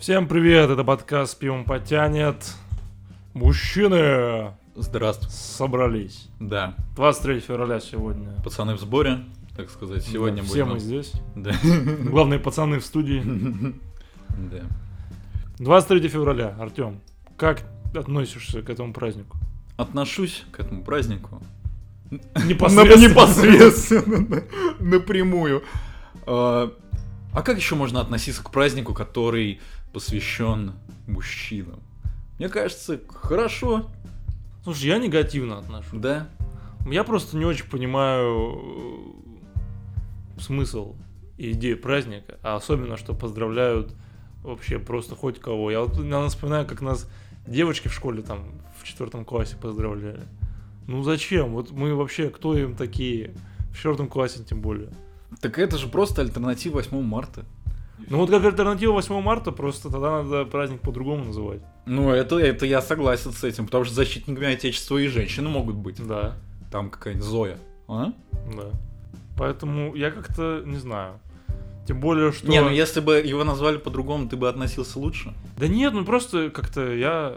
Всем привет, это подкаст «Пивом потянет». Мужчины Здравствуй. собрались. Да, 23 февраля сегодня. пацаны в сборе, так сказать. Сегодня Да, все будем... мы здесь. Да. Главные пацаны в студии. Да. 23 февраля, Артем, как относишься к этому празднику? Отношусь к этому празднику Непосредственно. непосредственно, напрямую. А а как еще можно относиться к празднику, который посвящен мужчинам? Мне кажется, хорошо, Слушай, я негативно отношусь. да? Я просто не очень понимаю э, смысл и идею праздника, а особенно, что поздравляют вообще просто хоть кого. Я вот наверное, вспоминаю, как нас девочки в школе там в четвертом классе поздравляли. Ну зачем? Вот мы вообще, кто им такие? В четвертом классе тем более. Так это же просто альтернатива 8 марта. Ну вот как альтернатива 8 марта, просто тогда надо праздник по-другому называть. Ну, это, это я согласен с этим, потому что защитниками Отечества и женщины могут быть. Да, Там какая-нибудь Зоя. А? да. Поэтому я как-то не знаю. Тем более, что... Не, ну если бы его назвали по-другому, ты бы относился лучше. Да нет, ну просто как-то я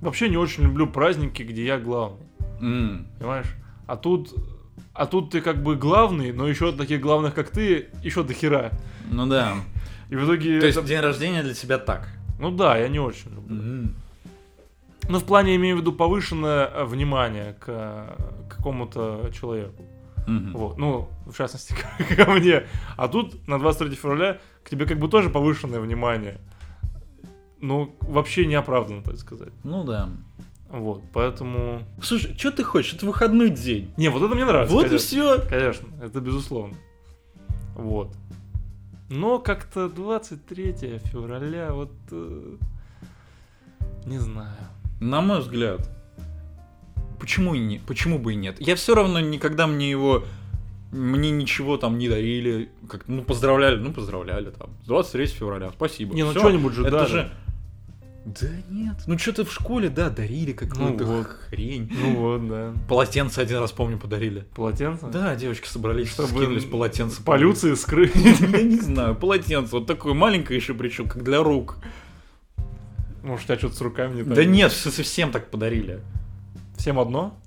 вообще не очень люблю праздники, где я главный, М, понимаешь? А тут, а тут ты как бы главный, но еще таких главных, как ты, еще до хера. Ну да. И в итоге... То есть это- день рождения для тебя так. Ну да, я не очень люблю. М. Ну, в плане имею в виду повышенное э, внимание к э, какому-то человеку. Мгм. Вот. Ну, в частности, ко мне. А тут на 23 февраля к тебе как бы тоже повышенное внимание. Ну, вообще неоправданно, так сказать. Ну да. Вот, поэтому... Слушай, что ты хочешь? Это выходной день. Не, вот это мне нравится. вот и конечно. все. Конечно, это безусловно. Вот. Но как-то 23 февраля, вот... э, не знаю. На мой взгляд. Почему, и не, почему бы и нет? Я все равно никогда мне его... Мне ничего там не дарили. Как, ну, поздравляли, ну, поздравляли там. 23 февраля, спасибо. Не, ну что-нибудь же Это дали. же... Да нет. Ну, что-то в школе, да, дарили какую-то Ну вот. хрень. Ну вот, да. Полотенце один раз, помню, подарили. Полотенце? Да, девочки собрались, Чтобы скинулись полотенце. Полюции скрыть. Я не знаю, полотенце, вот такое маленькое еще причем, как для рук. Может, у тебя что-то с руками не так? Да нет, все совсем так подарили. Всем одно?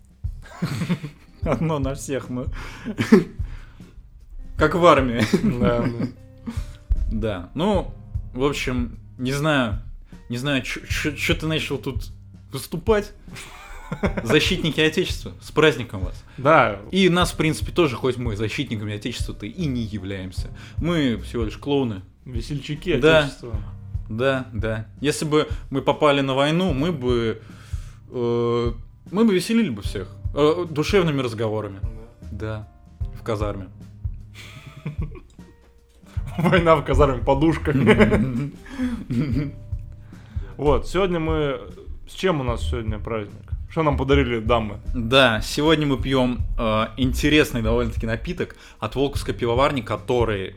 Одно на всех мы. Как в армии. Да. Да, ну, в общем, не знаю, не знаю, что ты начал тут выступать. Защитники Отечества, с праздником вас. Да, И нас, в принципе, тоже, хоть мы защитниками Отечества-то и не являемся. Мы всего лишь клоуны. весельчаки отечества. Да, да. Если бы мы попали на войну, мы бы... э, мы бы веселили бы всех. Э, душевными разговорами. Да. В казарме. Война в казарме подушками. Вот, сегодня мы... С чем у нас сегодня праздник? Что нам подарили дамы? Да, сегодня мы пьем э, интересный довольно-таки напиток от Волковской пивоварни, который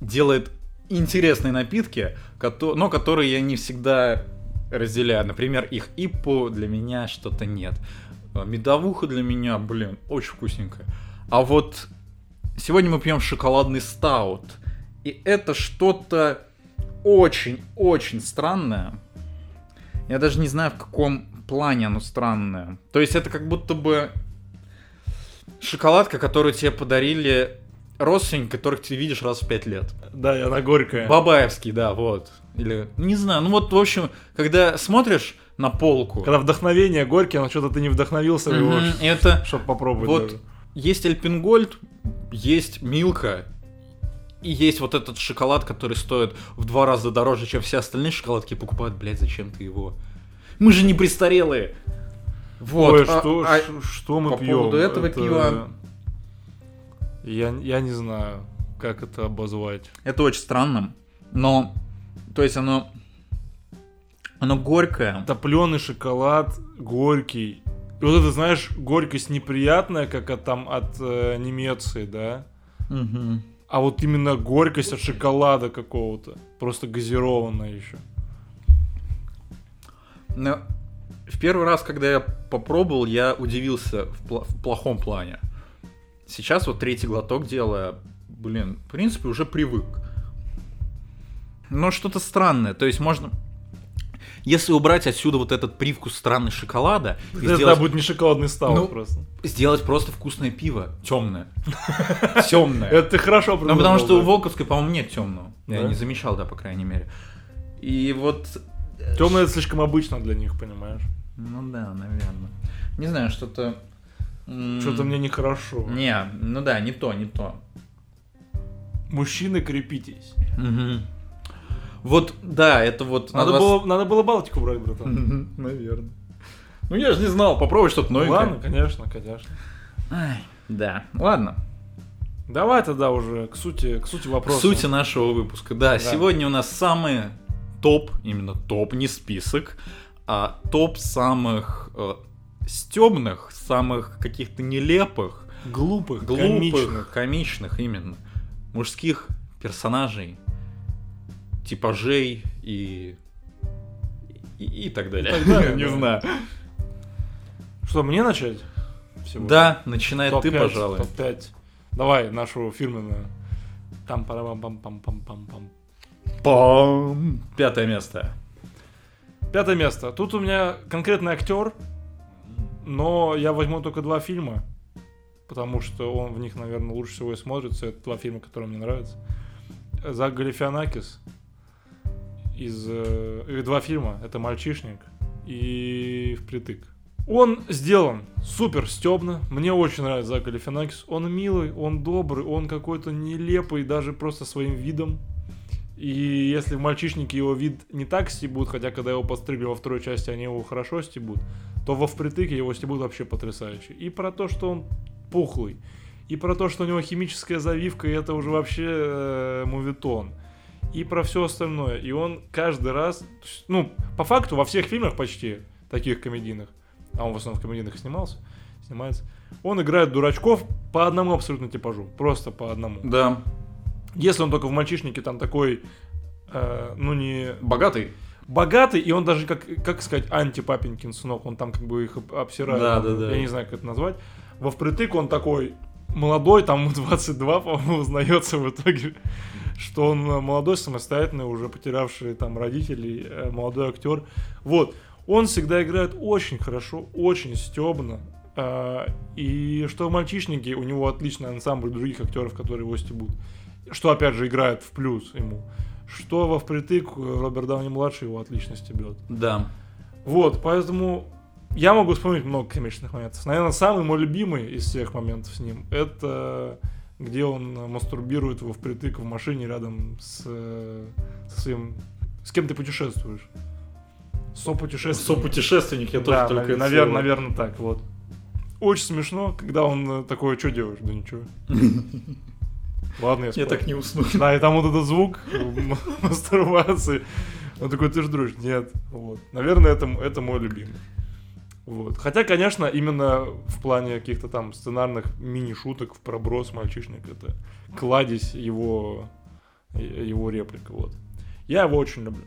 делает интересные напитки, но которые я не всегда разделяю. Например, их ипу для меня что-то нет. Э, Медовуха для меня, блин, очень вкусненькая. А вот сегодня мы пьем шоколадный стаут. И это что-то очень-очень странное. Я даже не знаю, в каком плане оно странное. То есть это как будто бы шоколадка, которую тебе подарили родственники, которых ты видишь раз в пять лет. Да, и она горькая. Бабаевский, да, вот. Или, не знаю, ну вот, в общем, когда смотришь на полку, Когда вдохновение горький, но что-то ты не вдохновился в его, это чтобы попробовать вот даже. есть Альпингольд, есть Милка, и есть вот этот шоколад, который стоит в два раза дороже, чем все остальные шоколадки покупают. Блять, зачем ты его? Мы же не престарелые. Вот. Ой, а- что, а- что мы по пьем? поводу этого пива- Я, я не знаю, как это обозвать. Это очень странно. Но, то есть оно, оно горькое. Топленый шоколад, горький. И вот это, знаешь, горькость неприятная, как от, там от э, Немеции, да? Мгм. А вот именно горькость от шоколада какого-то. Просто газированная еще. Но в первый раз, когда я попробовал, я удивился в, пла- в плохом плане. Сейчас вот третий глоток делая, блин, в принципе, уже привык. Но что-то странное. То есть можно... Если убрать отсюда вот этот привкус странный шоколада и Это сделать, будет не шоколадный стал Ну, просто. сделать просто вкусное пиво, темное. Темное. Это ты хорошо Ну, потому что у. Волковской, по-моему, нет темного. Я не замечал, да, по крайней мере. И вот... Темное это слишком обычно для них, понимаешь? Ну да, наверное. Не знаю, что-то... Что-то мне нехорошо. Не, ну да, не то, не то. Мужчины, крепитесь. Мгм. Вот, да, это вот... Надо, вас- было, надо было Балтику брать, братан. Наверное. Ну я же не знал, попробуй что-то новенькое. Ладно, конечно, конечно. Ай, да, ладно. Давай тогда уже к сути, к сути К вопроса. сути нашего выпуска. Да, Да. сегодня у нас самый топ, именно топ, не список, а топ самых э, стебных, самых каких-то нелепых, глупых, глупых, комичных. комичных именно, мужских персонажей, типажей и... И, и так далее. так далее, не знаю. Что, мне начать? Сегодня? Да, начинай ты, Топ-пять, пожалуй. Топ-5. Давай нашу фирменную. там парам пам пам пам пам пам Пам. Пятое место. Пятое место. Тут у меня конкретный актер, но я возьму только два фильма, потому что он в них, наверное, лучше всего и смотрится. Это два фильма, которые мне нравятся. Зак Галифианакис из... э, два фильма. Это «Мальчишник» и «Впритык». Он сделан супер стебно. Мне очень нравится Зак Галифианакис. Он милый, он добрый, он какой-то нелепый даже просто своим видом. И если в «Мальчишнике» его вид не так стебут, хотя когда его подстригли во второй части, они его хорошо стебут, то во «Впритыке» его стебут вообще потрясающе. И про то, что он пухлый, и про то, что у него химическая завивка, и это уже вообще э, мувитон. И про все остальное. И он каждый раз, ну, по факту, во всех фильмах почти, таких комедийных, а он в основном в комедийных снимался, снимается, он играет дурачков по одному абсолютно типажу. Просто по одному. Да. Если он только в мальчишнике там такой, э, ну не Богатый. богатый, и он даже, как, как сказать, антипапенькин сынок, он там как бы их об- обсирает. Да, да, да. Я не знаю, как это назвать. Во впритык он такой молодой, там ему 22, по-моему, узнается в итоге, что он э, молодой, самостоятельный, уже потерявший там родителей, э, молодой актер. Вот. Он всегда играет очень хорошо, очень стебно. А, И что в «Мальчишнике» у него отличный ансамбль других актеров, которые его стебут. Что, опять же, играет в плюс ему. Что во впритык Роберт Дауни-младший его отлично стебет. Да. Вот, поэтому я могу вспомнить много комичных моментов. Наверное, самый мой любимый из всех моментов с ним, это где он э, мастурбирует во впритык в машине рядом с, э, со своим... С кем ты путешествуешь? Сопутешественник. Сопутешественник, я Да, тоже только это наверное, наверное, так, вот. Очень смешно, когда он э, такой, что делаешь? Да ничего. Ладно, я Я спал. так не усну. Да, и там вот этот звук мастурбации. Он такой, ты ж дрочь. Нет. Вот. Наверное, это, это мой любимый. Вот. Хотя, конечно, именно в плане каких-то там сценарных мини-шуток в проброс мальчишник это кладезь его, э- его реплика. Вот. Я его очень люблю.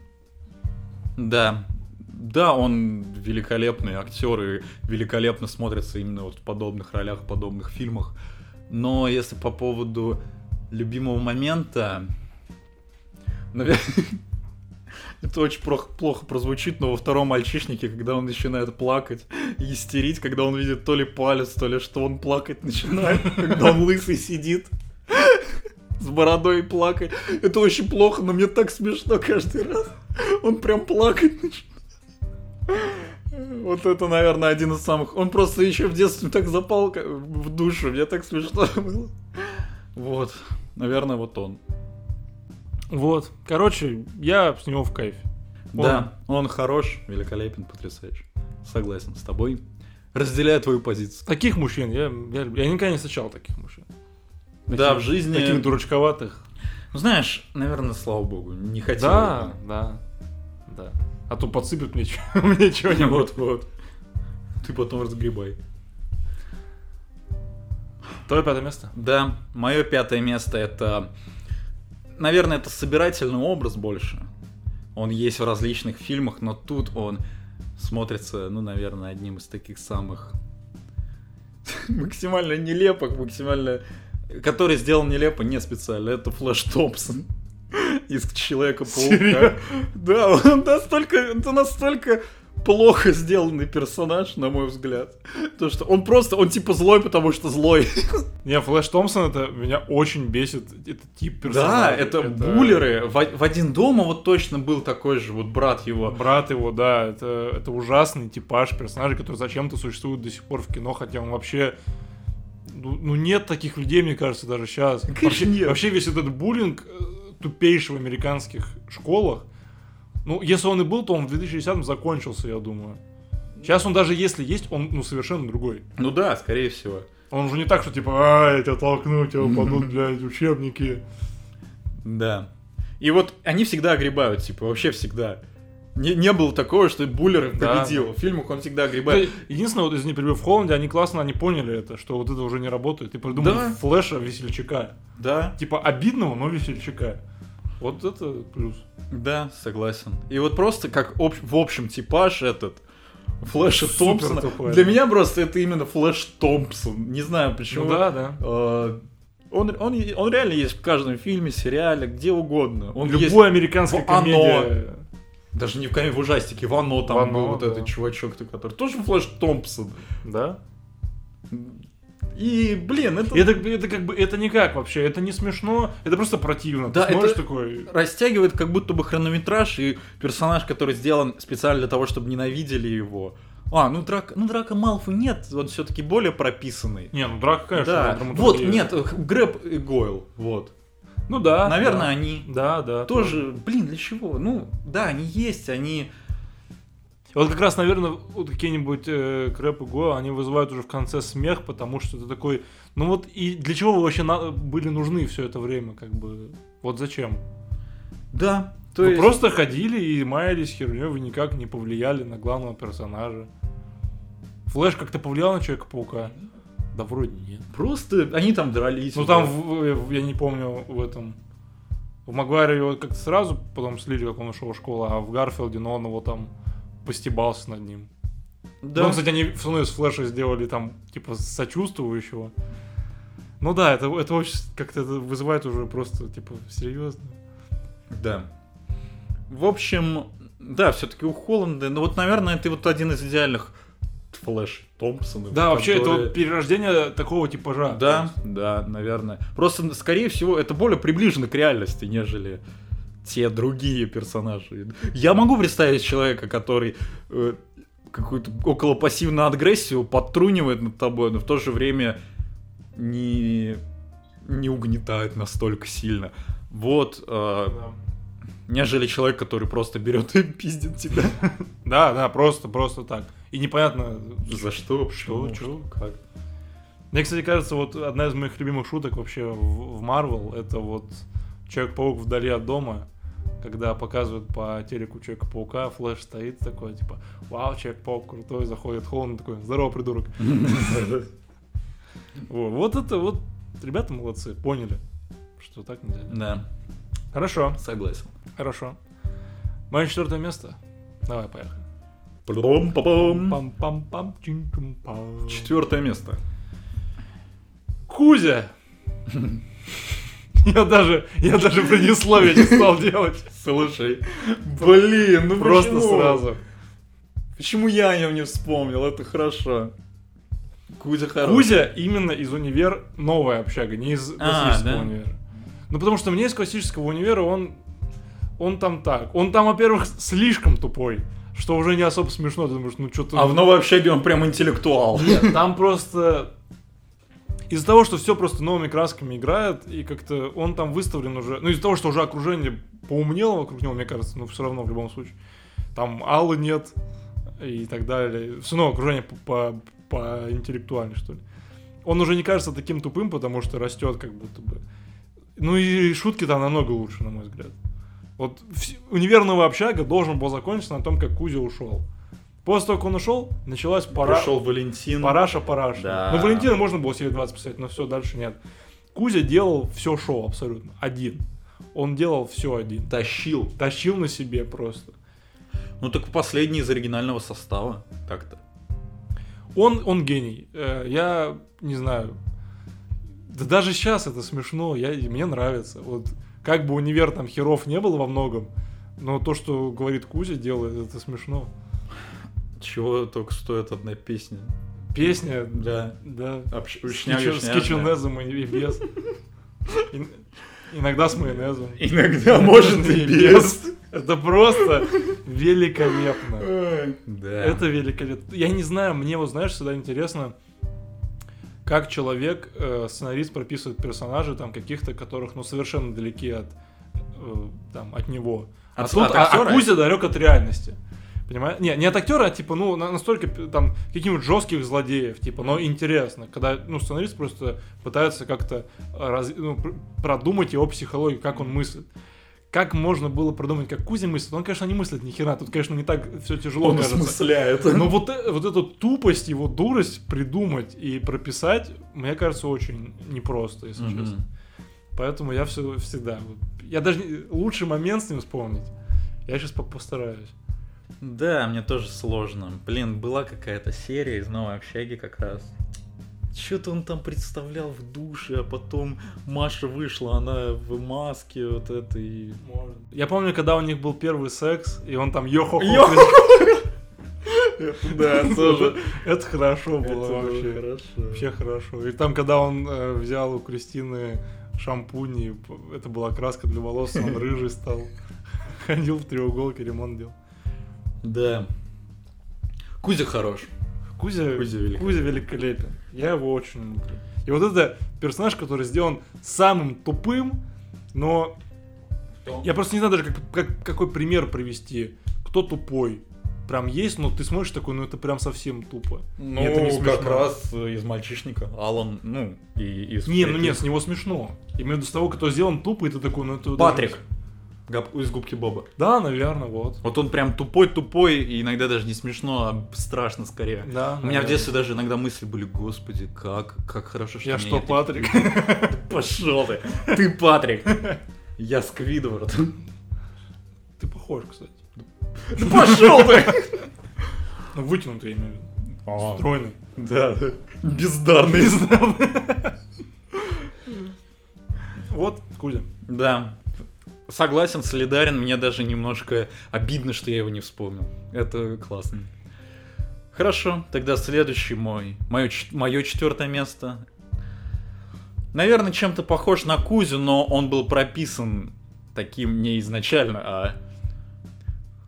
Да. Да, он великолепный актер и великолепно смотрится именно вот в подобных ролях, в подобных фильмах. Но если по поводу любимого момента, наверное, это очень плохо, плохо прозвучит, но во втором мальчишнике, когда он начинает плакать истерить, когда он видит то ли палец, то ли что он плакать начинает, когда он лысый сидит с бородой и плакать. Это очень плохо, но мне так смешно каждый раз. Он прям плакать начинает. Вот это, наверное, один из самых... Он просто еще в детстве так запал в душу. Мне так смешно было. Вот. Наверное, вот он. Вот. Короче, я с него в кайфе. Он- Да, он хорош, великолепен, потрясающий. Согласен с тобой. Разделяю твою позицию. Таких мужчин я, я, я никогда не встречал таких мужчин. Да, Таких- в жизни... Таких дурачковатых. Ну, знаешь, наверное, слава богу, не хотел. Да, да, да. А то подсыпят мне, мне чего-нибудь. Вот, вот. Ты потом разгребай. Твое пятое место? Да, мое пятое место это, наверное, это собирательный образ больше. Он есть в различных фильмах, но тут он смотрится, ну, наверное, одним из таких самых максимально нелепых, максимально, который сделал нелепо не специально. Это Флэш Томпсон. из Человека-паука. Да, он настолько, это настолько плохо сделанный персонаж, на мой взгляд. То, что он просто, он типа злой, потому что злой. Не, Флэш Томпсон, это меня очень бесит, этот тип Да, персонажа. это, буллеры. В, в один дома вот точно был такой же вот брат его. Брат его, да, это, это ужасный типаж персонажа, который зачем-то существует до сих пор в кино, хотя он вообще... Ну, ну, нет таких людей, мне кажется, даже сейчас. Конечно, вообще, нет. вообще весь этот буллинг э, тупейший в американских школах, ну, если он и был, то он в 2010-м закончился, я думаю. Сейчас он даже если есть, он ну, совершенно другой. Ну да, скорее всего. Он уже не так, что типа, а, я тебя толкну, тебя упадут, блядь, учебники. Да. И вот они всегда огребают, типа, вообще всегда. Не, не было такого, что Буллер Да. победил. В фильмах он всегда огребает. Единственное, вот из «Не в Холланде», они классно, они поняли это, что вот это уже не работает. И придумали Да. флеша весельчака. Да, Типа обидного, но весельчака. Вот это плюс. да, согласен. И вот просто как об- в общем типаж этот Флэша Супер Томпсона. тупой, Для да. меня просто это именно Флэш Томпсон. Не знаю почему. Ну да, да. Э, Он, он, он реально есть в каждом фильме, сериале, где угодно. Он есть Любой американская в «Оно». комедия. даже не в, коме- в ужастике, в Оно там В «Оно», был вот да. этот чувачок, который тоже Флэш Томпсон. Да? И, блин, это, Это, это как бы, это никак вообще, это не смешно, это просто противно. Да, Ты смотришь это- такой... растягивает как будто бы хронометраж, и персонаж, который сделан специально для того, чтобы ненавидели его. А, ну драка, ну драка Малфу нет, он все-таки более прописанный. Не, ну драка, конечно, да, драматургия. вот, нет, Грэб и Гойл, вот. Ну да. Наверное, да. они Да, да. тоже, блин, для чего? Ну, да, они есть, они... Вот как раз, наверное, вот какие-нибудь э, Крэп и Гойл, они вызывают уже в конце смех, потому что это такой... Ну вот и для чего вы вообще на- были нужны все это время, как бы... Вот зачем? Да, то вы есть... просто ходили и маялись херней, вы никак не повлияли на главного персонажа. Флэш как-то повлиял на Человека-паука? Да вроде нет. Просто они там дрались. Ну там, в- в- я не помню, в этом... В Магуайре его как-то сразу потом слили, как он ушел в школу, а в Гарфилде, но он его там постебался над ним. Да. Ну, кстати, они все равно из флеша сделали там, типа, сочувствующего. Ну да, это, это очень как-то это вызывает уже просто, типа, серьезно. Да. В общем, да, все-таки у Холланда, ну вот, наверное, это вот один из идеальных Флэш Томпсонов. Да, вообще, это которые- вот перерождение такого типажа. Да, да, наверное. Просто, скорее всего, это более приближено к реальности, нежели те другие персонажи. Я могу представить человека, который э, какую-то около пассивную агрессию подтрунивает над тобой, но в то же время не, не угнетает настолько сильно. Вот, э, Да. нежели человек, который просто берет и пиздит тебя. Да, да, просто, просто так. И непонятно, За что? Что, чё? Как? Мне, кстати, кажется, вот одна из моих любимых шуток вообще в Марвел, это вот Человек-паук вдали от дома, когда показывают по телеку Человека-паука, Флэш стоит такой, типа, вау, Человек-паук крутой, заходит Холланд такой, здорово, придурок. Во, Вот это вот, ребята молодцы, поняли, что так нельзя. Да, Хорошо, согласен. хорошо. Мое четвертое место. Давай, поехали. Пам-пам-пам. Пам-пам-пам, чин-чум-пам. Четвертое место. Кузя! Я даже, я даже предисловие не стал делать. Слушай, блин, ну Просто почему? сразу. Почему я о нем не вспомнил? Это хорошо. Кузя хороший. Кузя именно из универ новая общага, не из А, классического да? универа. Ну потому что мне из классического универа он, он там так. Он там, во-первых, слишком тупой, что уже не особо смешно. Ты думаешь, ну что-то... А в новой общаге он прям интеллектуал. Нет, там просто... Из-за того, что все просто новыми красками играет, и как-то он там выставлен уже... Ну, из-за того, что уже окружение поумнело вокруг него, мне кажется, ну, все равно в любом случае. Там Аллы нет и так далее. Все равно окружение по, по, по интеллектуальнее, что ли. Он уже не кажется таким тупым, потому что растет как будто бы. Ну и шутки там намного лучше, на мой взгляд. Вот вс- универ новая общага должен был закончиться на том, как Кузя ушел. После того, как он ушел, началась пора... Пришел Валентин. Параша, параша. Да. Ну, Валентина можно было себе 20 писать, но все, дальше нет. Кузя делал все шоу абсолютно. Один. Он делал все один. Тащил. Тащил на себе просто. Ну так последний из оригинального состава. Так-то. Он, он гений. Э, Я не знаю. Да даже сейчас это смешно. Я, мне нравится. Вот как бы универ там херов не был во многом, но то, что говорит Кузя, делает, это смешно. Чего только стоит одна песня. Песня, Да. да, Общ- с, учня- кичунезом и без. И- Иногда с майонезом. Иногда может и без. Это просто великолепно. Да. Это великолепно. Я не знаю, мне вот, знаешь, всегда интересно, как человек, э, сценарист прописывает персонажей, там, каких-то, которых, ну, совершенно далеки от, э, там, от него. А, От- тут, от а- а? Кузя далек от реальности. Понимаешь? Не, не от актера, а типа, ну, на- настолько там каких-нибудь жестких злодеев, типа, но интересно, когда, ну, сценарист просто пытается как-то раз- ну, пр- продумать его психологию, как он мыслит. Как можно было продумать, как Кузя мыслит? Он, конечно, не мыслит ни хера, тут, конечно, не так все тяжело, Он кажется. осмысляет. Но вот, э- вот эту тупость, его дурость придумать и прописать, мне кажется, очень непросто, если Мгм. честно. Поэтому я все, всегда... я даже лучший момент с ним вспомнить. Я сейчас постараюсь. Да, мне тоже сложно. Блин, была какая-то серия из новой общаги как раз. Что-то он там представлял в душе, а потом Маша вышла, она в маске вот этой. Я помню, когда у них был первый секс, и он там йохо Йо- Да, тоже. Это хорошо было вообще. Вообще хорошо. И там, когда он э, взял у Кристины шампунь, и это была краска для волос, он рыжий стал. Ходил в треуголке, ремонт делал. Да. Кузя хорош. Кузя, Кузя великолепен. Кузя великолепен. Я его очень люблю. И вот это персонаж, который сделан самым тупым, но я просто не знаю даже, как, как- какой пример привести. Кто тупой? Прям есть, но ты смотришь такой, ну это прям совсем тупо. Ну, И это не смешно. как раз э, из мальчишника. Алан, ну, и из... Не, ну нет, с него смешно. Именно с того, кто сделан тупо, и ты такой, ну это... Патрик. даже- Из губки Боба. Да, наверное, вот. Вот он прям тупой-тупой, и иногда даже не смешно, а страшно скорее. Да, У меня в наверное. детстве даже иногда мысли были, господи, как, как хорошо, что Я что, это- Патрик? Пошел ты. Ты Патрик. Я Сквидвард. Ты похож, кстати. Пошел ты. Ну, вытянутый, имею в виду. Стройный. Да, да. Бездарный. Вот, Кузя. Да. Согласен, солидарен. Мне даже немножко обидно, что я его не вспомнил. Это классно. Хорошо, тогда следующий мой. Мое, мое четвертое место. Наверное, чем-то похож на Кузю, но он был прописан таким не изначально, а...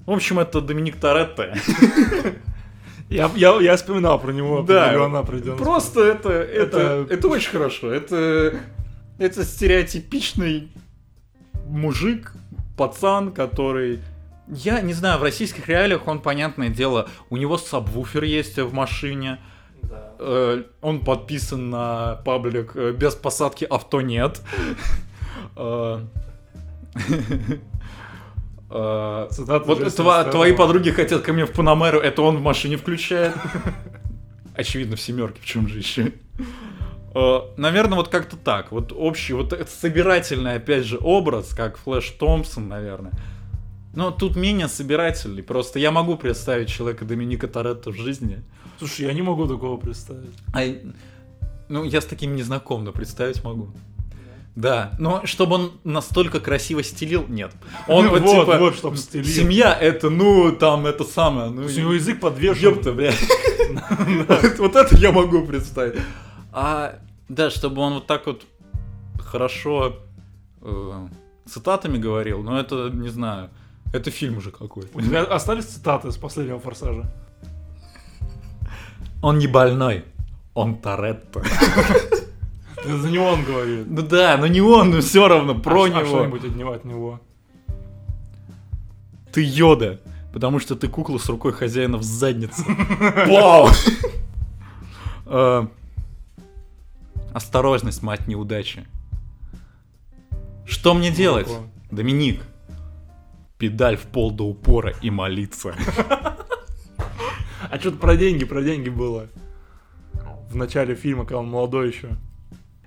В общем, это Доминик Торетто. Я, я, я вспоминал про него Да. Просто это, это, Это- это, очень хорошо. Это, это стереотипичный мужик, пацан, который... Я не знаю, в российских реалиях он, понятное дело, у него сабвуфер есть в машине, Да. э, он подписан на паблик э, «Без посадки авто нет». Э, Вот твои подруги хотят ко мне в Панамеру, это он в машине включает. Очевидно, в семерке, в чем же еще. Наверное, вот как-то так. Вот общий, вот этот собирательный, опять же, образ, как Флэш Томпсон, наверное. Но тут менее собирательный. Просто я могу представить человека Доминика Торетто в жизни. Слушай, я не могу такого представить. А, ну, я с таким не знаком, но представить могу. Да, но чтобы он настолько красиво стелил, нет. Он вот, вот, типа, вот, чтоб стелил. семья это, ну, там, это самое, ну, У него язык подвешен. ёпта, блядь. Вот это я могу представить. А, да, чтобы он вот так вот хорошо э, цитатами говорил, но это, не знаю, это фильм уже какой-то. У тебя остались цитаты с последнего форсажа? Он не больной, он Торетто. Это за него он говорит. Ну да, но не он, но все равно, про А- а него. что-нибудь от него, от него. Ты Йода, потому что ты кукла с рукой хозяина в заднице. Вау! Осторожность, мать неудачи. Что мне делать? Доминик, педаль в пол до упора и молиться. А что-то про деньги, про деньги было. В начале фильма, когда он молодой еще.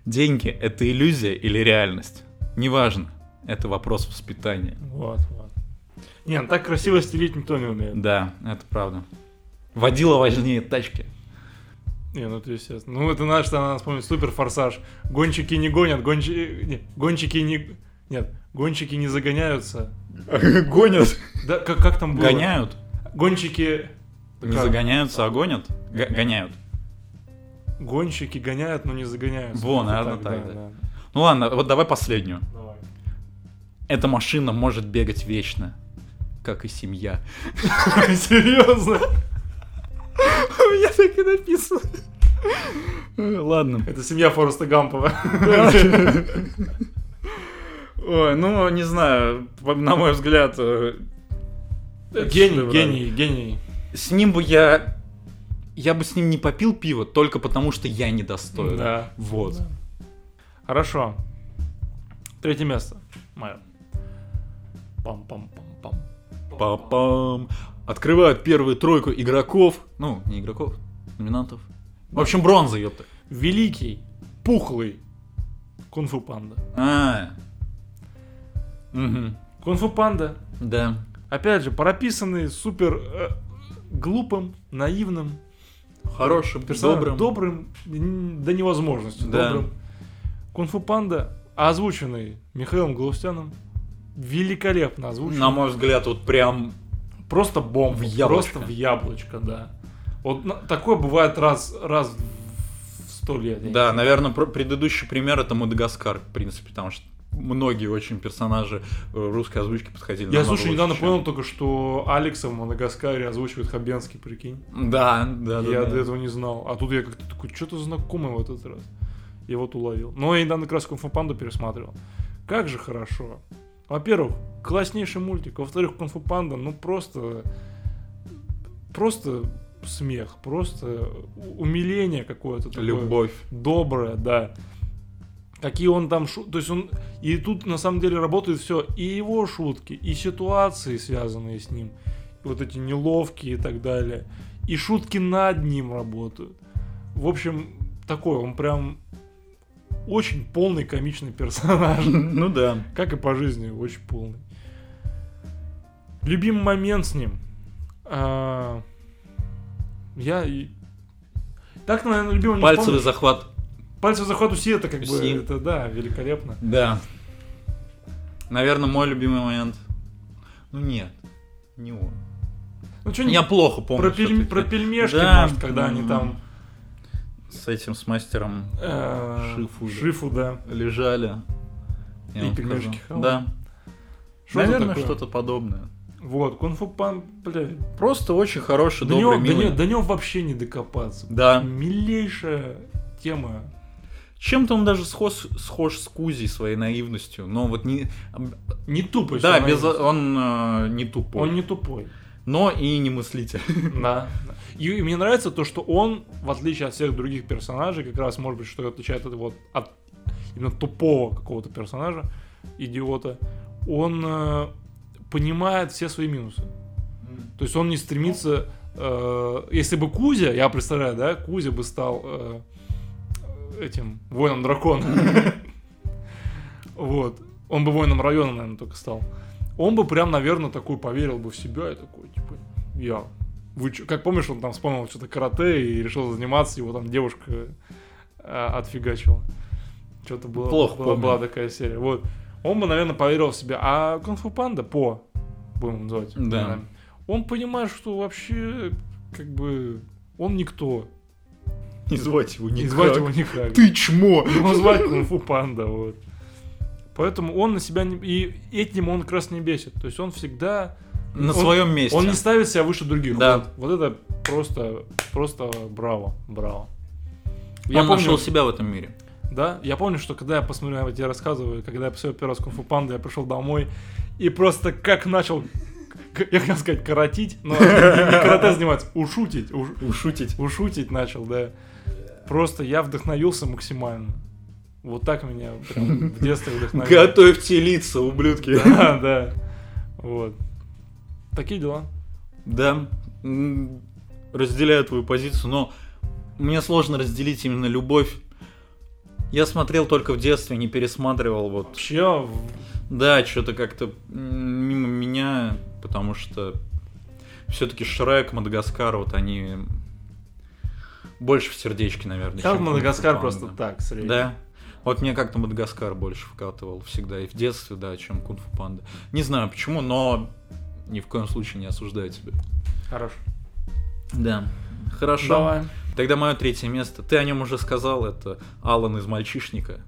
Деньги — это иллюзия или реальность? Неважно. Это вопрос воспитания. Вот, вот. Не, ну так красиво стелить никто не умеет. Да, это правда. Водила важнее тачки. Не, ну это естественно. Ну это надо, что надо вспомнить супер форсаж. Гонщики не гонят, гонщики... Не, гонщики не... Нет, Гонщики не загоняются. Гонят. Да, как, как там было? Гоняют. Гонщики... Не как? загоняются, а гонят? Г- гоняют. Гонщики гоняют, но не загоняются. Во, Как-то наверно, так, да. да. Ну ладно, вот давай последнюю. Давай. Эта машина может бегать как и семья. Серьезно? У меня так и написано. Ладно. Это семья Фореста Гампова. Ой, ну, не знаю, на мой взгляд... э, Гений, гений, гений. С ним бы я... Я бы с ним не попил пиво, только потому что я недостоин. Да. Вот. Хорошо. Третье место. Мое. Пам-пам-пам-пам. Пам-пам. Открывают первую тройку игроков. Ну, не игроков, номинантов. В общем, бронза, ёпта. Великий, пухлый Кунг-фу панда. А. Мгм. Кунг-фу панда, Да. опять же, прописанный супер э, глупым, наивным, Хорошим, персонажем, добрым. добрым до невозможности, Да. добрым. Кунг-фу панда, озвученный Михаилом Галустяном, великолепно озвучен. На мой взгляд, вот прям... Просто бомба. В яблочко. Просто в яблочко, да. Вот на- такое бывает раз, раз в сто лет. я Да, наверное, пр- предыдущий пример это Мадагаскар, в принципе, потому что многие очень персонажи э, русской озвучки подходили. Я, слушай, недавно чем- понял только, что Алекса в Мадагаскаре озвучивает Хабенский, прикинь. Да, да, да. я да. до этого не знал. А тут я как-то такой, что-то знакомое в этот раз. И вот уловил. Но я недавно как раз Кунг-фу Панду пересматривал. Как же хорошо. Во-первых, класснейший мультик. Во-вторых, Кунг-фу Панда, ну просто... Просто смех, просто умиление какое-то. такое. Любовь. доброе, да. Какие он там шу... То есть он... И тут на самом деле работает все. И его шутки, и ситуации, связанные с ним. И вот эти неловкие и так далее. И шутки над ним работают. В общем, такой, он прям очень полный комичный персонаж. Ну да. Как и по жизни, очень полный. Любимый момент с ним. А, Я... Так, наверное, любимый Пальцевый захват. Пальцев захват Уси это как бы, это да, великолепно. Да. Наверное, мой любимый момент. Ну нет, не он. Ну что, Я плохо помню. про, всё-таки. про пельмешки, Да, может, когда они м, там С этим, с мастером э, Шифу. Шифу, да. лежали. Я И пельмешки. Да. Наверное, что-то подобное. Вот, кунг-фу пан, бля, Просто очень хороший, до него, добрый, до, милый. него, до него вообще не докопаться. Да. Милейшая тема. Чем-то он даже схож, схож с Кузей своей наивностью, но вот не... Не тупость. Да, без, он э, не тупой, Он не тупой. Но и не мыслитель. Да. И, и мне нравится то, что он, в отличие от всех других персонажей, как раз, может быть, что отличает от, вот, от именно тупого какого-то персонажа, идиота, он э, понимает все свои минусы. То есть он не стремится... э, если бы Кузя, я представляю, да, Кузя бы стал э, этим воином дракона. Вот. Он бы воином района, наверное, только стал. Он бы прям, наверное, такой поверил бы в себя и такой, типа, я. Вы чё? Как помнишь, он там вспомнил что-то карате и решил заниматься, его там девушка э, отфигачила. Что-то было, Плохо была, помню. была такая серия. Вот. Он бы, наверное, поверил в себя. А Кунг-фу Панда, по, будем называть. Да. Он понимает, что вообще, как бы, он никто. Не звать его Не никак. звать его никак. Ты чмо! Его звать Кунг-фу Панда, вот. Поэтому он на себя не... И этим он как раз не бесит. То есть он всегда... На он- своем месте. Он не ставит себя выше других. Да. Вот, вот это просто, просто браво, браво. Он нашел себя в этом мире. Да, я помню, что когда я посмотрел, я тебе рассказываю, когда я посмотрел первый раз Кунг-фу Панда, я пришел домой и просто как начал, я хотел сказать, коротить, но не, карате заниматься, ушутить, уш- Ушутить. ушутить начал, да. Просто я вдохновился максимально. Вот так меня прям в детстве вдохновило. Готовьте лица, ублюдки. Да, да. Вот. Такие дела. Да, разделяю твою позицию, но мне сложно разделить именно любовь. Я смотрел только в детстве, не пересматривал вот. Вообще, в- Да, что-то как-то мимо меня, потому что все-таки Шрек, Мадагаскар, вот они больше в сердечке, наверное. чем Мадагаскар просто так, средний. Да. Вот мне как-то Мадагаскар больше вкатывал всегда и в детстве, да, чем Кунг-фу Панда. Не знаю почему, но ни в коем случае не осуждаю тебя. Хорош. Да. Хорошо. Давай. Тогда мое третье место. Ты о нем уже сказал, это Алан из мальчишника.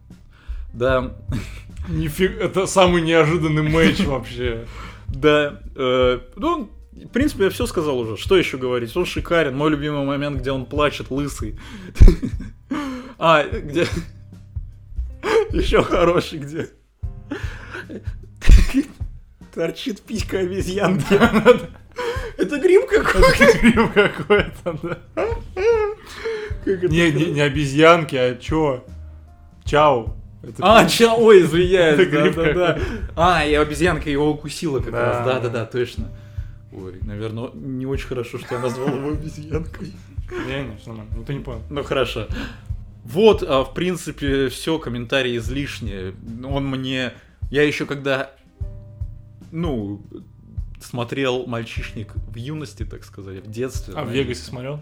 Да, Нифиг, это самый неожиданный матч вообще. да. э, ну, в принципе, я все сказал уже. Что еще говорить? Он шикарен. Мой любимый момент, где он плачет, лысый. А, где... Еще хороший, где... Торчит писька обезьянки. Это гриб какой-то. Гриб какой-то, да. Это Не, не, не обезьянки, а чё? Чау. Это А, ча, ой, извиняюсь, Это да, гриб да, да. А, и обезьянка его укусила как Да. раз. Да, да, да, точно. Ой, наверное, не очень хорошо, что я назвал его обезьянкой. Не, не, всё нормально. Никто не понял. Ну хорошо. Вот, а, в принципе, все, комментарии излишние. Он мне... Я еще когда, ну, смотрел «Мальчишник» в юности, так сказать, в детстве. А в. Вегасе смотрел?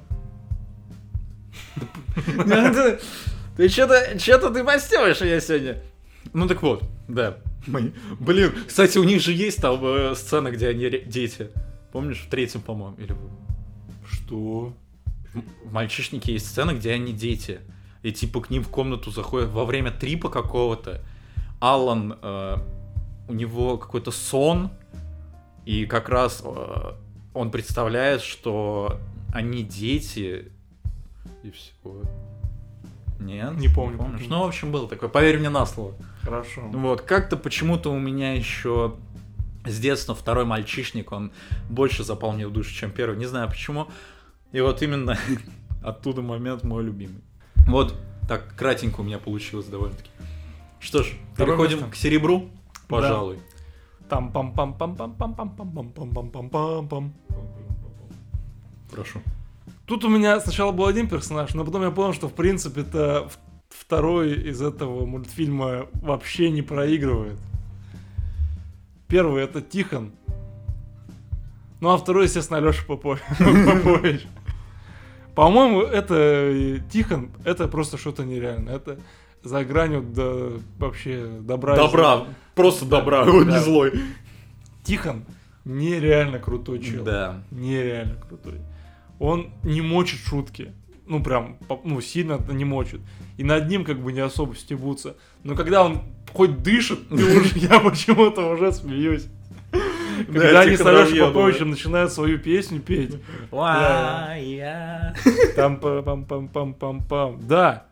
Ты- что-то что ты постёшь я сегодня. Ну так вот, да. Мы- Блин, кстати, у них же есть там э, сцена, где они дети. Помнишь, в третьем, по-моему, или Что? в мальчишнике есть сцена, где они дети. И типа к ним в комнату заходят во время трипа какого-то. Алан, э, у него какой-то сон, и как раз э, он представляет, что они дети, и все. Нет? Не помню. Помнишь? Ну, в общем, был такой. Поверь мне на слово. Хорошо. Вот, как-то почему-то у меня еще с детства второй мальчишник, он больше запал мне в душу, чем первый. Не знаю почему. И вот именно оттуда момент мой любимый. Вот так кратенько у меня получилось довольно-таки. Что ж, Второе переходим место. к серебру, пожалуй. там пам пам пам пам пам пам пам пам пам пам пам пам пам Прошу. Тут у меня сначала был один персонаж, но потом я понял, что в принципе это второй из этого мультфильма вообще не проигрывает. Первый это Тихон. Ну а второй, естественно, Алеша Попович. По-моему, это э, Тихон, это просто что-то нереальное. Это за гранью до вообще добра. и зла. Добра, просто добра, Да. он не злой. Тихон нереально крутой чел. Да. Нереально крутой. Он не мочит шутки. Ну, прям, ну, сильно не мочит. И над ним как бы не особо стебутся. Но когда он хоть дышит, ты уже, я почему-то уже смеюсь. Когда они с Алешей. Поповичем начинают свою песню петь. Там пам пам пам пам пам Да.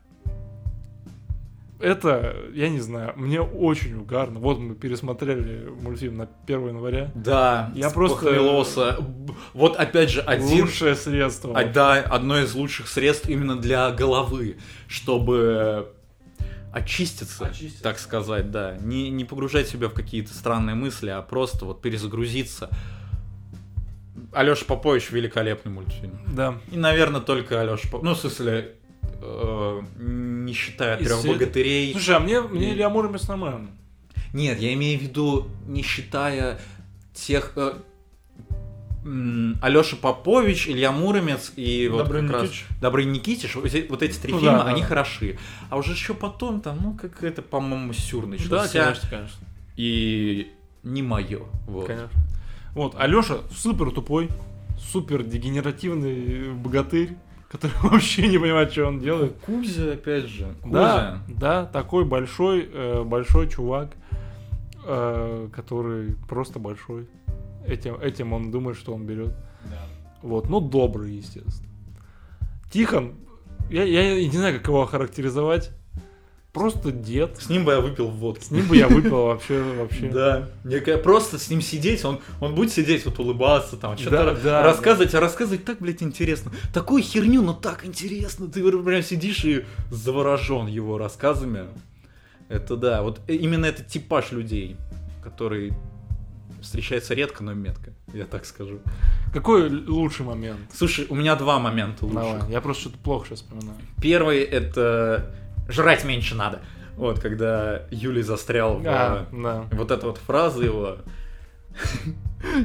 Это, я не знаю, мне очень угарно. Вот мы пересмотрели мультфильм на 1 января. Да, Я просто- спохмелился. Б- Вот опять же, один Лучшее средство. А, да, одно из лучших средств именно для головы, чтобы очиститься, Очиститься. так сказать, да. Не, не погружать себя в какие-то странные мысли, а просто вот перезагрузиться. Алеша Попович великолепный мультфильм. Да. И, наверное, только Алеша Попович. Ну, в смысле, э, не считая трех всей- богатырей. Слушай, а мне, мне И- Илья Муромец нормально. Нет, я имею в виду, не считая тех... Э, Алеша Попович, Илья Муромец и вот Добрый как раз Никитич. Добрый Никитич, вот эти, три Ну фильма, да, да, они да. хороши. А уже еще потом там, ну, как это, по-моему, сюр Да, начался. конечно, конечно. И не мое. Вот. Конечно. Вот, Алеша супер тупой, супер дегенеративный богатырь, который вообще не понимает, что он делает. Кузя, опять же. Кузя. Да, да, такой большой, э, большой чувак, э, который просто большой. Этим, этим он думает, что он берет. Вот, ну добрый, естественно. Тихон, я, я не знаю, как его охарактеризовать. Просто дед. С ним бы я выпил водки. С ним бы я выпил вообще, вообще. Да. Мне просто с ним сидеть, он, он будет сидеть, вот улыбаться, там, что-то Да, да, рассказывать, а рассказывать так, блядь, интересно. Такую херню, но так интересно. Ты прям сидишь и заворожен его рассказами. Это да, вот э, именно этот типаж людей, который встречается редко, но метко, я так скажу. Какой лучший момент? Слушай, у меня два момента лучших. Давай, я просто что-то плохо сейчас вспоминаю. Первый это жрать меньше надо. Вот, когда Юлий застрял в... А, да. Вот эта вот фраза его.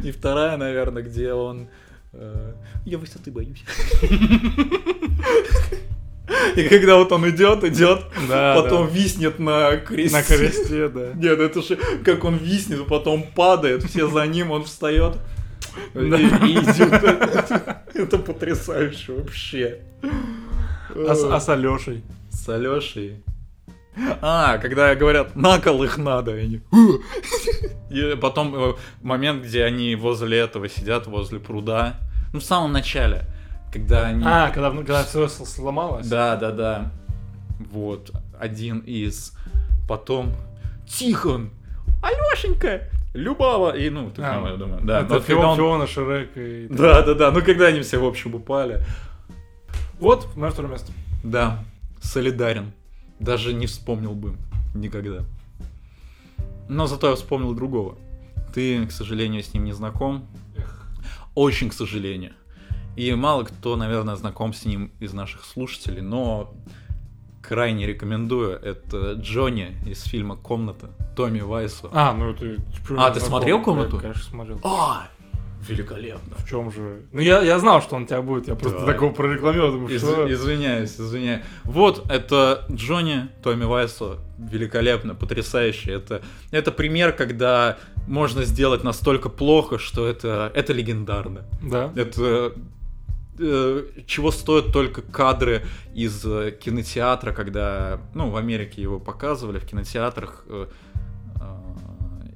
И вторая, наверное, где он... э, Я высоты боюсь. И когда вот он идет, идет, Да, потом да. виснет на кресте. На кресте, да. Нет, это же как он виснет, потом падает, все за ним, он встает. И, и идет. Это потрясающе вообще. А с, а с Алешей? С Алешей. А, когда говорят, на кол их надо, и они... И потом э, момент, где они возле этого сидят, возле пруда. Ну, в самом начале, когда они... А, когда, когда все сломалось? Да, да, да. Вот, один из. Потом Тихон, Алешенька, Любава. И, ну, ты А, я думаю. Да, Это Фион, он- Фиона, Шрек и... Да, да, да. Ну, когда они все в общем упали. Вот, мое второе место. Да, солидарен. Даже не вспомнил бы никогда. Но зато я вспомнил другого. Ты, к сожалению, с ним не знаком. Очень к сожалению. И мало кто, наверное, знаком с ним из наших слушателей, но крайне рекомендую. Это Джонни из фильма «Комната» Томми Вайсу. А, ну ты... А, ты смотрел «Комнату»? Конечно, смотрел. А, великолепно. В чем же? Ну я, я знал, что он у тебя будет, я просто Да. такого прорекламировал, думаю, Из- что... извиняюсь, извиняюсь. Вот, это Джонни Томми Вайсо. Великолепно, потрясающе. Это, это пример, когда можно сделать настолько плохо, что это, это легендарно. Да. Это чего стоят только кадры из э, кинотеатра, когда, ну, в Америке его показывали в кинотеатрах, э, э,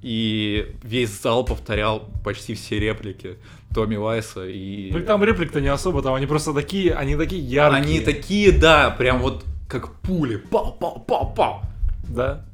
и весь зал повторял почти все реплики Томми Вайса и... Ну там реплик-то не особо, там они просто такие, они такие яркие. Они такие, да, прям вот как пули. Пау. Да.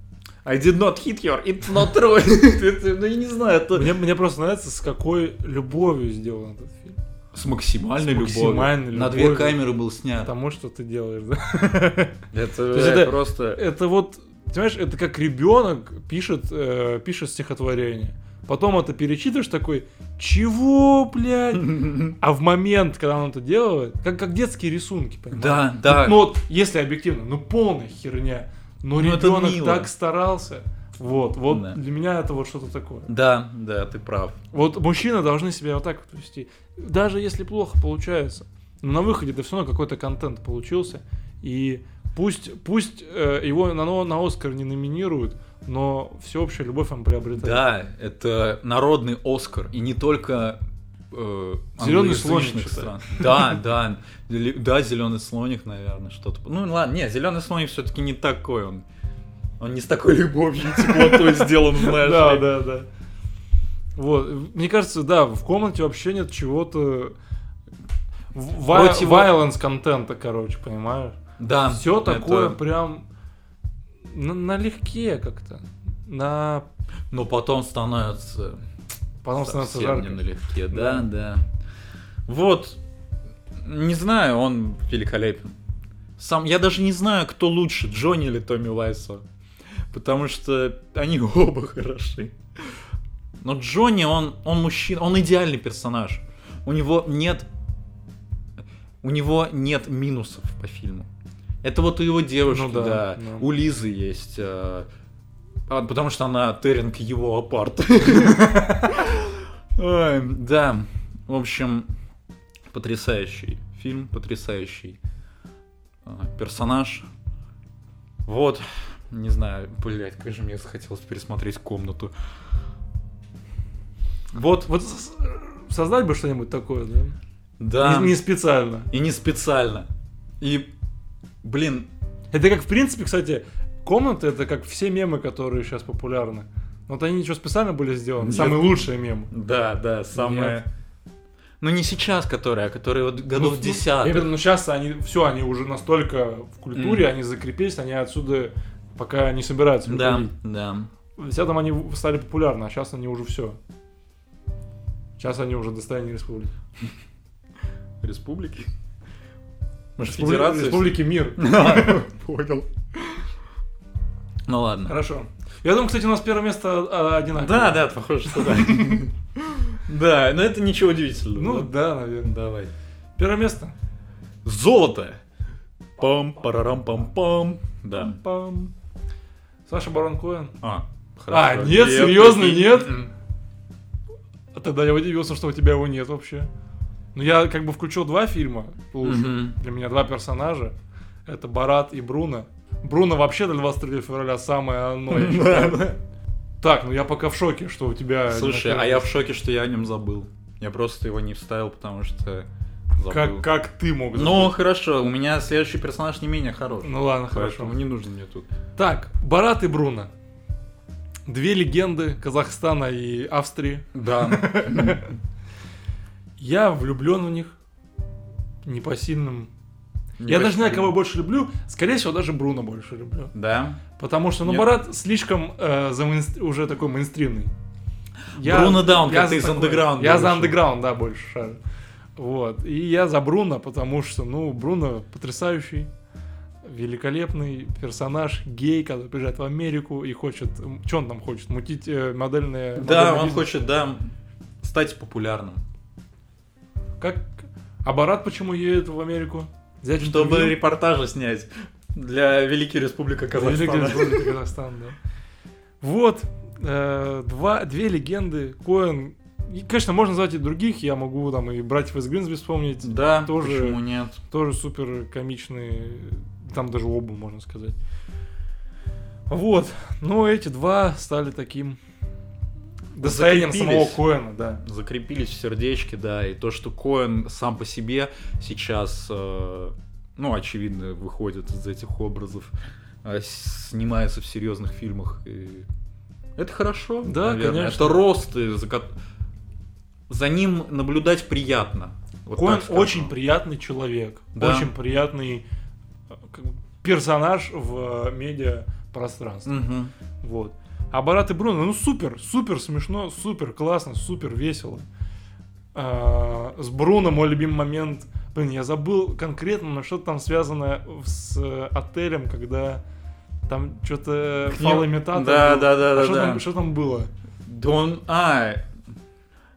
I did not hit her, it's not true. Ну, я не знаю, это Мне, мне просто нравится, с какой любовью сделан этот фильм. С максимальной С любовью. максимальной На две любовью. камеры был снят. Тому, что ты делаешь, да? Это, это- просто... Это вот, понимаешь, это как ребенок пишет, э, пишет стихотворение. Потом это перечитываешь такой, чего, блядь? А в момент, когда он это делает, как, как детские рисунки, понимаешь? Да, да. Ну вот, если объективно, ну полная херня. Но Ну, это ребенок так старался. Вот, вот Да. для меня это вот что-то такое. Да, да, ты прав. Вот мужчины должны себя вот так вот вести. Даже если плохо получается. Но на выходе это все равно какой-то контент получился. И пусть, пусть э, его на, на Оскар не номинируют, но всеобщая любовь он приобретает. Да, это народный Оскар, и не только э, англоязычных слоник, стран. Да, да, да, зеленый слоник, наверное, что-то. Ну ладно, не, зеленый слоник все-таки не такой он. Он не с такой любовью и теплотой сделан, знаешь. Да, да, да. Вот, мне кажется, да, в комнате вообще нет чего-то Противо- violence контента, короче, понимаешь? Да. Все такое прям на- налегке как-то. На Но потом становится потом становится жарко. не налегке. Да, Да. да. Вот, не знаю, он великолепен. Сам, я даже не знаю, кто лучше, Джонни или Томми Вайсо. Потому что они оба хороши. Но Джонни, он, он мужчина, он идеальный персонаж. У него нет... У него нет минусов по фильму. Это вот у его девушки, Ну да, да, да. У Лизы есть. э, а, потому что она Терринг его апарт. Да, в общем, потрясающий фильм, потрясающий э, персонаж. Вот, не знаю, блять, как же мне захотелось пересмотреть комнату. Вот, Вот создать бы что-нибудь такое, да? да, Не, не специально. и не специально. И, блин, Это как, в принципе, кстати, комната это как все мемы, которые сейчас популярны. Вот они ничего специально были сделаны. Нет. Самые лучшие мемы. да, да, самое... Ну не сейчас, которые, а которые вот годов Ну, десятых. Я виду, ну сейчас они, все, они уже настолько в культуре, они закрепились, они отсюда пока не собираются Да, выходить. да. В 10 они стали популярны, а сейчас они уже все. Сейчас они уже достояние республики. Республики? Может, Республи- федерация? Республики мир. Понял. Ну ладно. Хорошо. Я думаю, кстати, у нас первое место а, одинаковое. Да, да, похоже, что да. Да, но это ничего удивительного. Ну да? да, наверное. давай. Первое место. Золото. Пам, парарам, пам, пам. Да. Пам. Саша Барон Коэн. А, А, нет, серьезно, прикинь. нет? А тогда я удивился, что у тебя его нет вообще. Ну, я как бы включил два фильма лучше. Мгм. Для меня два персонажа. Это Барат и Бруно. Бруно вообще до 23 февраля самое оно. Так, ну я пока в шоке, что у тебя... Слушай, а я в шоке, что я о нем забыл. Я просто его не вставил, потому что забыл. Как, как ты мог Ну, забыть? хорошо, у меня следующий персонаж не менее хорош. Ну ладно, хорошо. Не нужно мне тут. Так, Барат и Бруно. Две легенды Казахстана и Австрии. Да. Я влюблен в них непосильным. Я даже не знаю, кого больше люблю. Скорее всего, даже Бруно больше люблю. Да. Потому что, ну, Нет. Барат слишком э, за мейнст- уже такой мейнстримный. Бруно, да, он я как-то за из андеграунда Я за андеграунд, да, больше шарю. Вот. И я за Бруно, потому что, ну, Бруно потрясающий, великолепный персонаж, гей, который приезжает в Америку и хочет... Что он там хочет? Мутить э, модельные... Да, он бизнес? хочет, да, стать популярным. Как... А Барат почему едет в Америку? Взять Чтобы интервью? репортажи снять для Великой Республики Великая Казахстан. Республика Казахстан, да. Вот, э, два, две легенды. Коэн, и, конечно, можно назвать и других, я могу там и братьев из Гринсби вспомнить. Да, Тоже- почему нет? Тоже супер комичные, там даже оба, можно сказать. Вот, но эти два стали таким достоянием самого. Коэна, да. Закрепились в сердечке, да, и то, что Коэн сам по себе сейчас, э, ну, очевидно, выходит из этих образов, э, снимается в серьезных фильмах. И... Это хорошо, Да, наверное. конечно. Это рост, за, за ним наблюдать приятно. Вот Коэн очень приятный человек, Да. очень приятный э, персонаж в э, медиа пространстве. Мгм. Вот. А Барат и Бруно, ну супер, супер смешно, супер классно, супер весело. А, с Бруно мой любимый момент, блин, я забыл конкретно, но что-то там связано с э, отелем, когда там что-то фалоимитатор Да, был. да, да, А да, что, да. Там, что там было? Да он... А,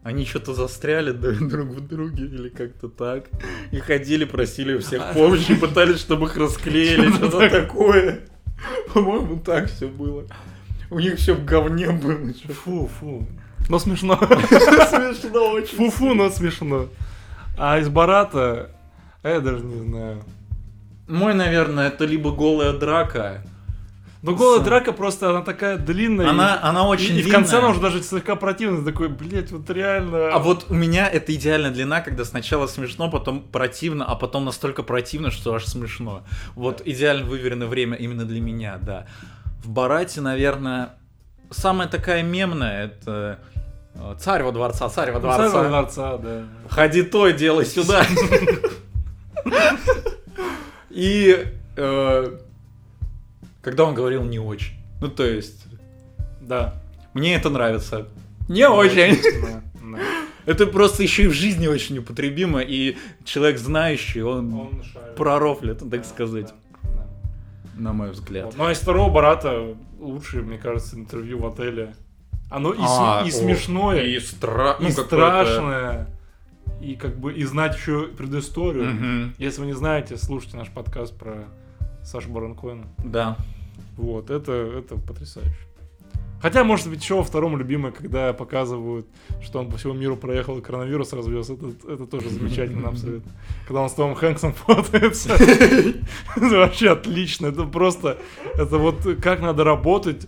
они что-то застряли друг в друге или как-то так. И ходили, просили у всех помощи, пытались, чтобы их расклеили, Что-то такое. По-моему, так все было. У них все в говне было. Фу, фу. Но смешно. Смешно очень. Фу-фу, но смешно. А из Барата, я даже не знаю. Мой, наверное, это либо голая драка. Но голая драка просто, она такая длинная. и- Она, она очень и, и в конце длинная. она уже даже слегка противная, такой, блять, вот реально. А вот у меня это идеальная длина, когда сначала смешно, потом противно, а потом настолько противно, что аж смешно. Вот идеально выверенное время именно для меня, да. В Барате, наверное, самая такая мемная, это э, царь во дворца, царь во Ну, царь дворца. во дворца, да. Ходи то, делай сюда. И э, когда он говорил не очень. Ну, то есть, Да. мне это нравится. Не очень. Да, да. Это просто еще и в жизни очень употребимо, и человек знающий, он, Он шарит. пророфлит, так Да, сказать, да, да. на мой взгляд. Вот. Ну, а из второго Барата лучшее, мне кажется, интервью в отеле. Оно и, см- А, и о, смешное, и, и, стра... ну, какое-то- страшное, и как бы и знать еще предысторию. Мгм. Если вы не знаете, слушайте наш подкаст про Сашу Баранкоина. Да. Вот, это, это потрясающе. Хотя, может быть, еще во втором любимое, когда показывают, что он по всему миру проехал и коронавирус развез. Это, это тоже замечательно абсолютно. Когда он с Томом Хэнксом фотается. Это вообще отлично. Это просто... Это вот как надо работать.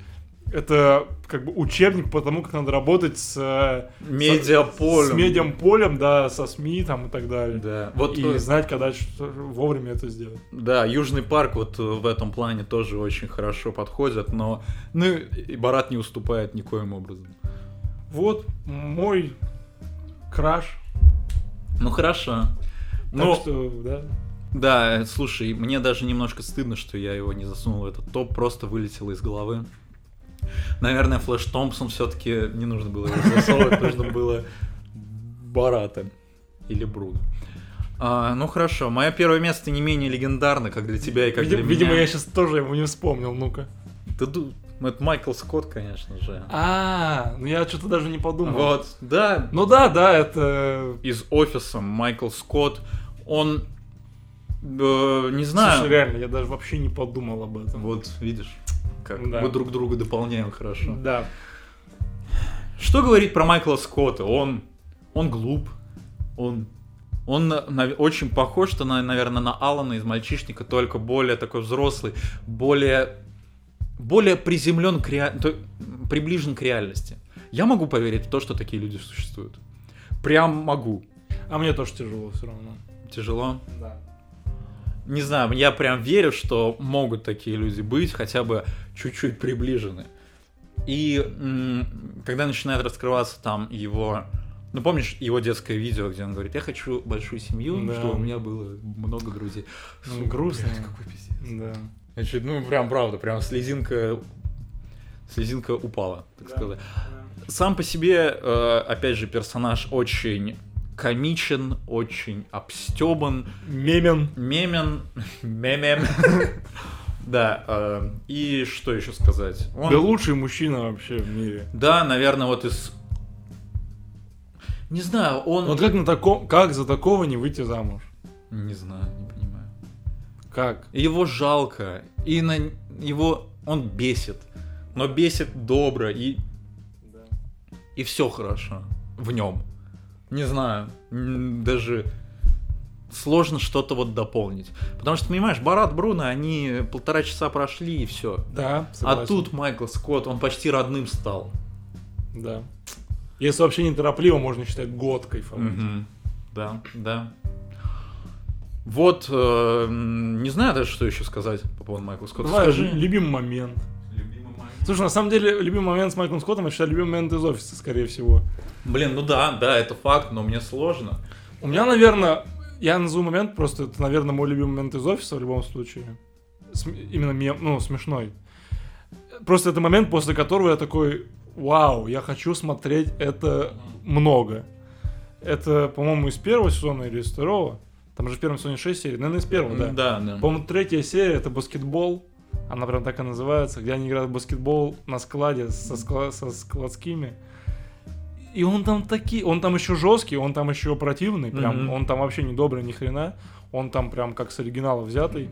Это как бы учебник по тому, как надо работать с... э, Медиаполем. С медиаполем, да, со СМИ там и так далее. Да. Вот, И э, знать, когда что- вовремя это сделать. да, Южный парк вот э, в этом плане тоже очень хорошо подходит, но ну, и Барат не уступает никоим образом. Вот мой краш. Ну хорошо. Так Ну, что, да. да, э, слушай, мне даже немножко стыдно, что я его не засунул в этот топ, просто вылетело из головы. Наверное, Флэш Томпсон все-таки не нужно было его засовывать, нужно было Барата или Бруда. А, ну хорошо, мое первое место не менее легендарно, как для тебя и как Видимо, для видимо, меня. я сейчас тоже его не вспомнил, ну-ка. Да ду- это Майкл Скотт, конечно же. А, ну я что-то даже не подумал. Вот, да, Ну да, да, это... из офиса Майкл Скотт, он, э, не знаю, Слушай, реально, я даже вообще не подумал об этом. вот видишь, как Да. мы друг друга дополняем хорошо. Да. Что говорить про Майкла Скотта? Он, он глуп, он Он нав- очень похож, что, на, наверное, на Алана из «Мальчишника», только более такой взрослый, более, более приземлен, к rea- то- приближен к реальности. Я могу поверить в то, что такие люди существуют. Прям могу. А мне тоже тяжело все равно. Тяжело. Да. Не знаю, я прям верю, что могут такие люди быть, хотя бы чуть-чуть приближены. И когда начинает раскрываться там его... Ну, помнишь его детское видео, где он говорит, я хочу большую семью, Да. чтобы у меня было много друзей. Ну, грустно. блядь, какой пиздец. Да. Значит, ну, прям правда, прям слезинка... Слезинка упала, так Да. сказать. Сам по себе, э, опять же, персонаж очень комичен, очень обстебан, Мемен. Мемен. Мемен. Да, э, и что еще сказать? Он- Да лучший мужчина вообще в мире. Да, наверное, вот из... Не знаю, он... Вот как на таком, как за такого не выйти замуж? Не знаю, не понимаю. Как? Его жалко, и на его... Он бесит, но бесит добро, и, и все хорошо в нем. Не знаю, даже сложно что-то вот дополнить. Потому что, понимаешь, Барат Бруно, они полтора часа прошли, и все. Да, А согласен. тут Майкл Скотт, он почти родным стал. Да. Если вообще неторопливо, можно считать год кайфовать. Мгм. Да, да. Вот, э, не знаю даже, что еще сказать по поводу Майкла Скотта. Давай, Скажи. любимый момент. Слушай, на самом деле, любимый момент с Майклом Скоттом, я считаю, любимый момент из офиса, скорее всего. Блин, ну да, да, это факт, но мне сложно. У меня, наверное, я назову момент, просто это, наверное, мой любимый момент из офиса в любом случае. См- именно мем, ну, смешной. Просто это момент, после которого я такой, вау, я хочу смотреть это много. Это, по-моему, из первого сезона или из второго. Там же в первом сезоне 6 серий. Наверное, из первого, да. Да, да. По-моему, третья серия это баскетбол. Она прям так и называется, где они играют в баскетбол на складе со, скла- со складскими. И он там такие, он там еще жесткий, он там еще противный, прям, Мгм. он там вообще не добрый ни хрена, он там прям как с оригинала взятый.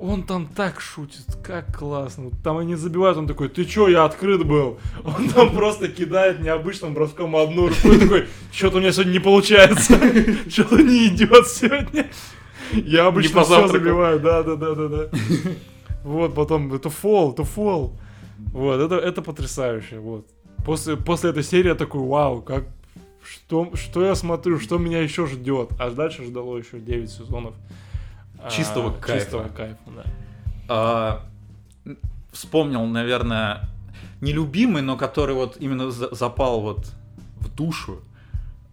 Он там так шутит, как классно. Там они забивают, он такой, ты чё, я открыт был. Он там просто кидает необычным броском одну руку и такой, что-то у меня сегодня не получается, что-то не идет сегодня. Я обычно все забиваю, да, да, да, да, да. Вот, потом, это фол, это фол. Вот, это, это потрясающе, вот. После, после этой серии я такой, вау, как, что, что я смотрю, что меня еще ждет. А дальше ждало еще 9 сезонов. а, Чистого кайфа. Чистого кайфа, да. А, вспомнил, наверное, нелюбимый, но который вот именно за- запал вот в душу.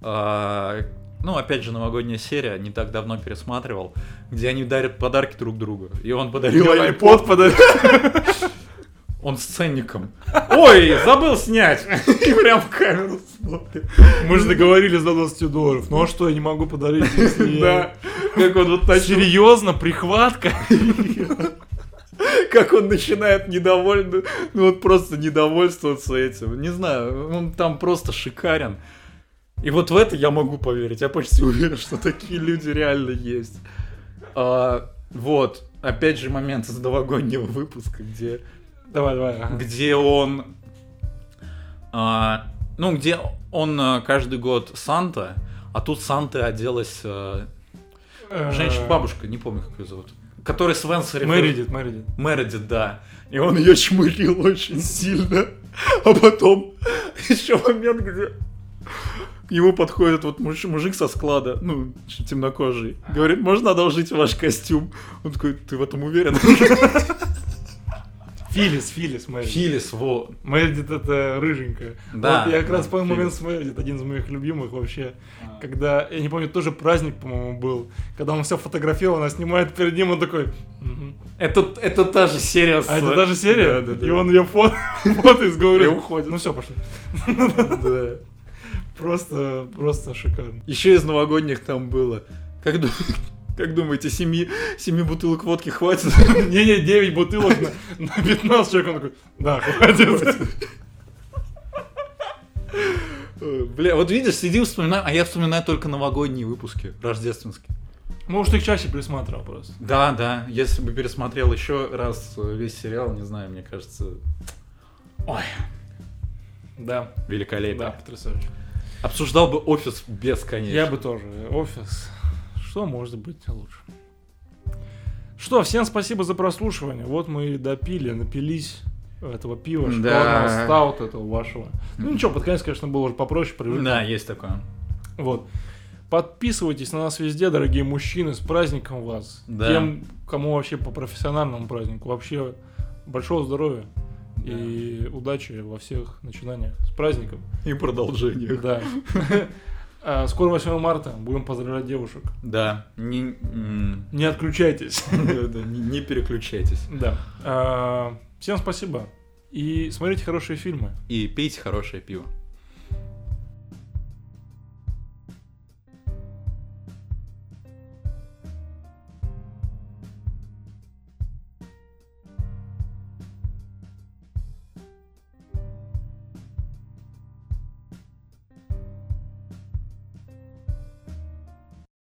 А, ну, опять же, новогодняя серия, не так давно пересматривал, где они дарят подарки друг другу. И он подарил iPod, подарил. он с ценником. Ой, забыл снять! И прям в камеру смотрит. Мы же договорились до 20 долларов. Ну а что, я не могу подарить, если Да, как он вот начал, Серьезно, прихватка? как он начинает недовольно, ну вот просто недовольствоваться этим. Не знаю, он там просто шикарен. И вот в это я могу поверить. Я почти уверен, что такие люди реально есть. А, вот, опять же, момент из новогоднего выпуска, где Давай, давай. ага. где он, а, ну, где он а, каждый год Санта, а тут Санта оделась а, Э, женщина-бабушка, не помню, как ее зовут, которая с Венсери... Мэридит, Мэридит. Мередит, да. И он ее чмырил очень сильно. А потом еще момент, где к нему подходит вот муж- мужик со склада, ну, темнокожий. Говорит, можно одолжить ваш костюм? Он такой, ты в этом уверен? Филис, Филис, Мэридит. Филис, во. Мэридит это рыженькая. Да, Вот я как раз помню момент с Мэридит, один из моих любимых вообще. А. Когда, я не помню, тоже праздник, по-моему, был. Когда он все фотографировал, она снимает перед ним, он такой... Это, это та же серия с... А это даже серия? Да, да, да. И он ее фото, фото из И говорит. уходит. Ну все, пошли. Да. Просто, просто шикарно. Еще из новогодних там было. Как, ду- как думаете, семи, семи бутылок водки хватит? Не-не, 9 бутылок на, на 15 человек. Он такой, да, хватит. Бля, вот видишь, сидим, вспоминаем, а я вспоминаю только новогодние выпуски, рождественские. Может, их чаще присматривал просто. Да, да, если бы пересмотрел еще раз весь сериал, не знаю, мне кажется... Ой, Да, великолепно. да, потрясающе. Обсуждал бы офис бесконечно. Я бы тоже. Офис. Что может быть лучше? Что, всем спасибо за прослушивание. Вот мы и допили, напились этого пива, Да. стаут этого вашего. Ну ничего, под конец, конечно, было уже попроще, привыкли. Да, есть такое. Вот. Подписывайтесь на нас везде, дорогие мужчины, с праздником вас. Да. Тем, кому вообще по профессиональному празднику. Вообще большого здоровья и удачи во всех начинаниях. С праздником. И продолжение. Да. А, Скоро 8 марта. Будем поздравлять девушек. Да. Не, Не отключайтесь. не переключайтесь. Да. А, Всем спасибо. И смотрите хорошие фильмы. И пейте хорошее пиво.